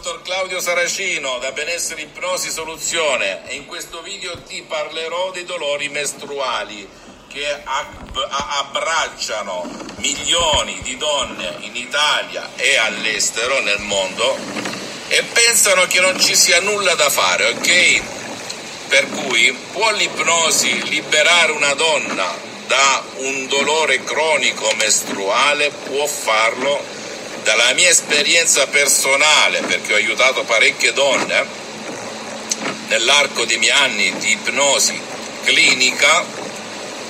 Dottor Claudio Saracino da Benessere Ipnosi Soluzione e in questo video ti parlerò dei dolori mestruali che abbracciano milioni di donne in Italia e all'estero nel mondo e pensano che non ci sia nulla da fare, ok? Per cui può l'ipnosi liberare una donna da un dolore cronico mestruale? Può farlo? Dalla mia esperienza personale, perché ho aiutato parecchie donne nell'arco dei miei anni di ipnosi clinica,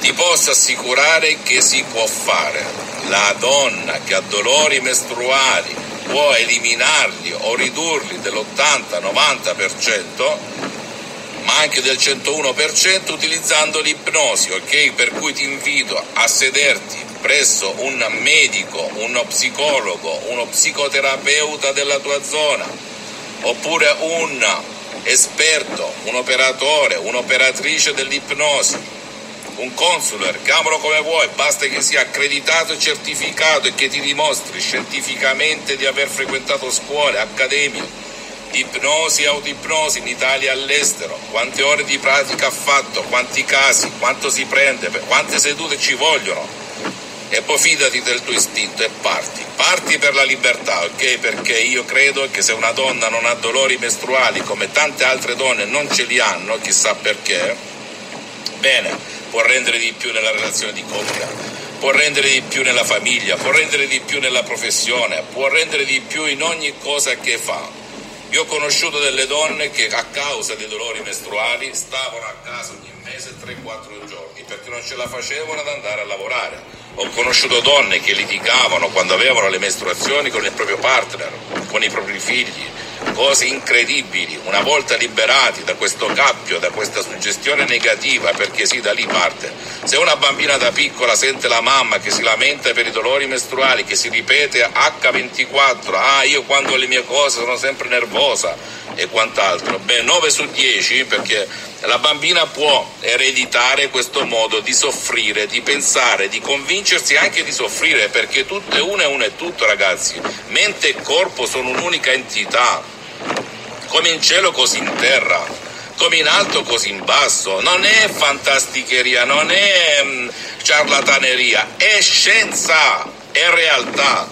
ti posso assicurare che si può fare. La donna che ha dolori mestruali può eliminarli o ridurli dell'80-90%, ma anche del 101% utilizzando l'ipnosi, ok? Per cui ti invito a sederti presso un medico, uno psicologo, uno psicoterapeuta della tua zona, oppure un esperto, un operatore, un'operatrice dell'ipnosi, un consular, chiamalo come vuoi, basta che sia accreditato e certificato e che ti dimostri scientificamente di aver frequentato scuole, accademie ipnosi e autoipnosi in Italia e all'estero, quante ore di pratica ha fatto, quanti casi, quanto si prende, quante sedute ci vogliono e poi fidati del tuo istinto e parti. Parti per la libertà, ok? Perché io credo che se una donna non ha dolori mestruali come tante altre donne non ce li hanno, chissà perché, bene, può rendere di più nella relazione di coppia, può rendere di più nella famiglia, può rendere di più nella professione, può rendere di più in ogni cosa che fa. Io ho conosciuto delle donne che a causa dei dolori mestruali stavano a casa ogni mese 3-4 giorni perché non ce la facevano ad andare a lavorare ho conosciuto donne che litigavano quando avevano le mestruazioni con il proprio partner, con i propri figli, cose incredibili. Una volta liberati da questo cappio, da questa suggestione negativa, perché sì, da lì parte. Se una bambina da piccola sente la mamma che si lamenta per i dolori mestruali, che si ripete H24, ah io quando ho le mie cose sono sempre nervosa e quant'altro, beh 9 su 10 perché la bambina può ereditare questo modo di soffrire, di pensare, di convincersi anche di soffrire, perché tutto è uno e uno è tutto, ragazzi. Mente e corpo sono un'unica entità, come in cielo così in terra, come in alto così in basso. Non è fantasticheria, non è um, ciarlataneria, è scienza, è realtà.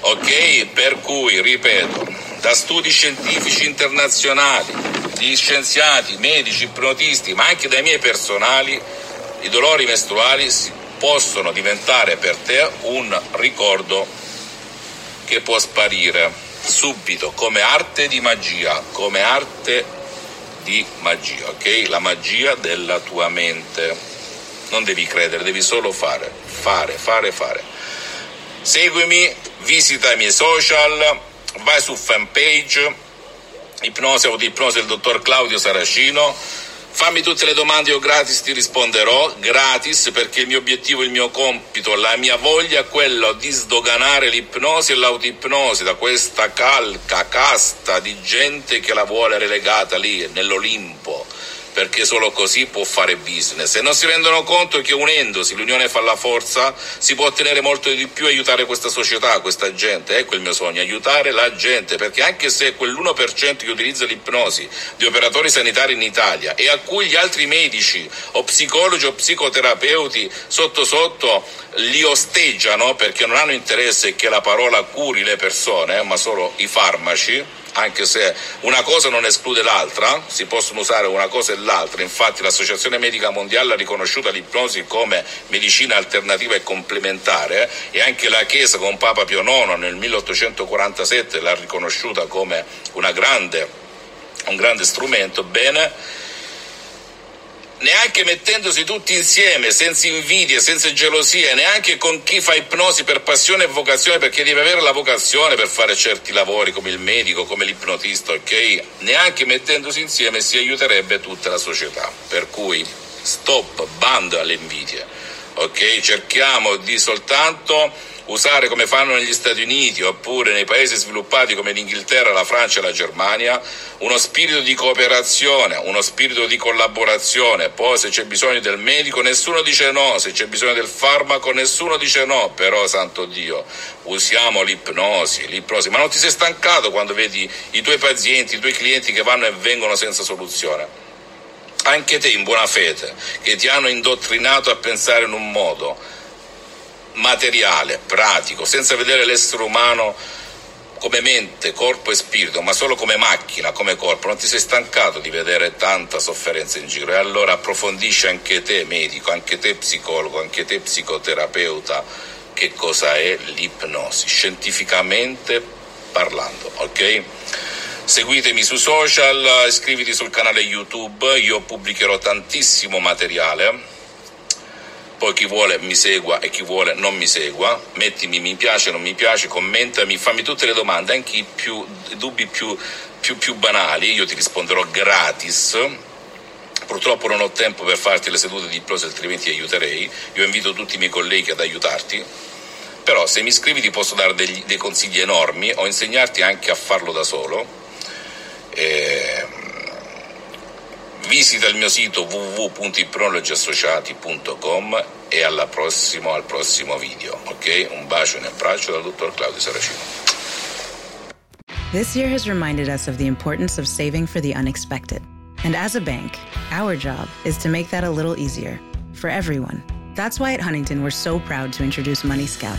Ok? Per cui, ripeto, da studi scientifici internazionali, di scienziati, medici, ipnotisti, ma anche dai miei personali, i dolori mestruali possono diventare per te un ricordo che può sparire subito come arte di magia, come arte di magia, ok? La magia della tua mente. Non devi credere, devi solo fare, fare, fare, fare. Seguimi, visita i miei social, vai su fanpage ipnosi, autoipnosi del dottor Claudio Saracino. Fammi tutte le domande, io gratis ti risponderò, gratis perché il mio obiettivo, il mio compito, la mia voglia è quello di sdoganare l'ipnosi e l'autoipnosi da questa calca, casta di gente che la vuole relegata lì nell'Olimpo perché solo così può fare business. E non si rendono conto che unendosi l'unione fa la forza si può ottenere molto di più e aiutare questa società, questa gente, ecco il mio sogno, aiutare la gente perché anche se quell'1% che utilizza l'ipnosi di operatori sanitari in Italia e a cui gli altri medici o psicologi o psicoterapeuti sotto sotto li osteggiano perché non hanno interesse che la parola curi le persone ma solo i farmaci anche se una cosa non esclude l'altra, si possono usare una cosa e l'altra, infatti l'Associazione Medica Mondiale ha riconosciuto l'ipnosi come medicina alternativa e complementare e anche la Chiesa con Papa Pio IX nel 1847 l'ha riconosciuta come grande, un grande strumento, bene, neanche mettendosi tutti insieme, senza invidia, senza gelosia, neanche con chi fa ipnosi per passione e vocazione, perché deve avere la vocazione per fare certi lavori come il medico, come l'ipnotista, ok? Neanche mettendosi insieme si aiuterebbe tutta la società. Per cui stop, bando alle invidie, ok? Cerchiamo di soltanto usare come fanno negli Stati Uniti oppure nei paesi sviluppati come l'Inghilterra, la Francia e la Germania, uno spirito di cooperazione, uno spirito di collaborazione. Poi se c'è bisogno del medico nessuno dice no, se c'è bisogno del farmaco nessuno dice no, però santo Dio, usiamo l'ipnosi, l'ipnosi. Ma non ti sei stancato quando vedi i tuoi pazienti, i tuoi clienti che vanno e vengono senza soluzione? Anche te in buona fede, che ti hanno indottrinato a pensare in un modo, materiale, pratico, senza vedere l'essere umano come mente, corpo e spirito, ma solo come macchina, come corpo, non ti sei stancato di vedere tanta sofferenza in giro e allora approfondisci anche te medico, anche te psicologo, anche te psicoterapeuta, che cosa è l'ipnosi, scientificamente parlando, ok? Seguitemi su social, iscriviti sul canale YouTube, io pubblicherò tantissimo materiale poi chi vuole mi segua e chi vuole non mi segua, mettimi mi piace, non mi piace, commentami, fammi tutte le domande, anche i, più, dubbi più, più, più banali, io ti risponderò gratis. Purtroppo non ho tempo per farti le sedute di ipnosi, altrimenti aiuterei. Io invito tutti i miei colleghi ad aiutarti. Però se mi iscrivi ti posso dare degli, dei consigli enormi o insegnarti anche a farlo da solo. E Visita il mio sito www.ipnologiassociati.com e prossimo, al prossimo video. Ok? Un bacio e un abbraccio dal dottor Claudio Saracino. This year has reminded us of the importance of saving for the unexpected. And as a bank, our job is to make that a little easier for everyone. That's why at Huntington we're so proud to introduce Money Scout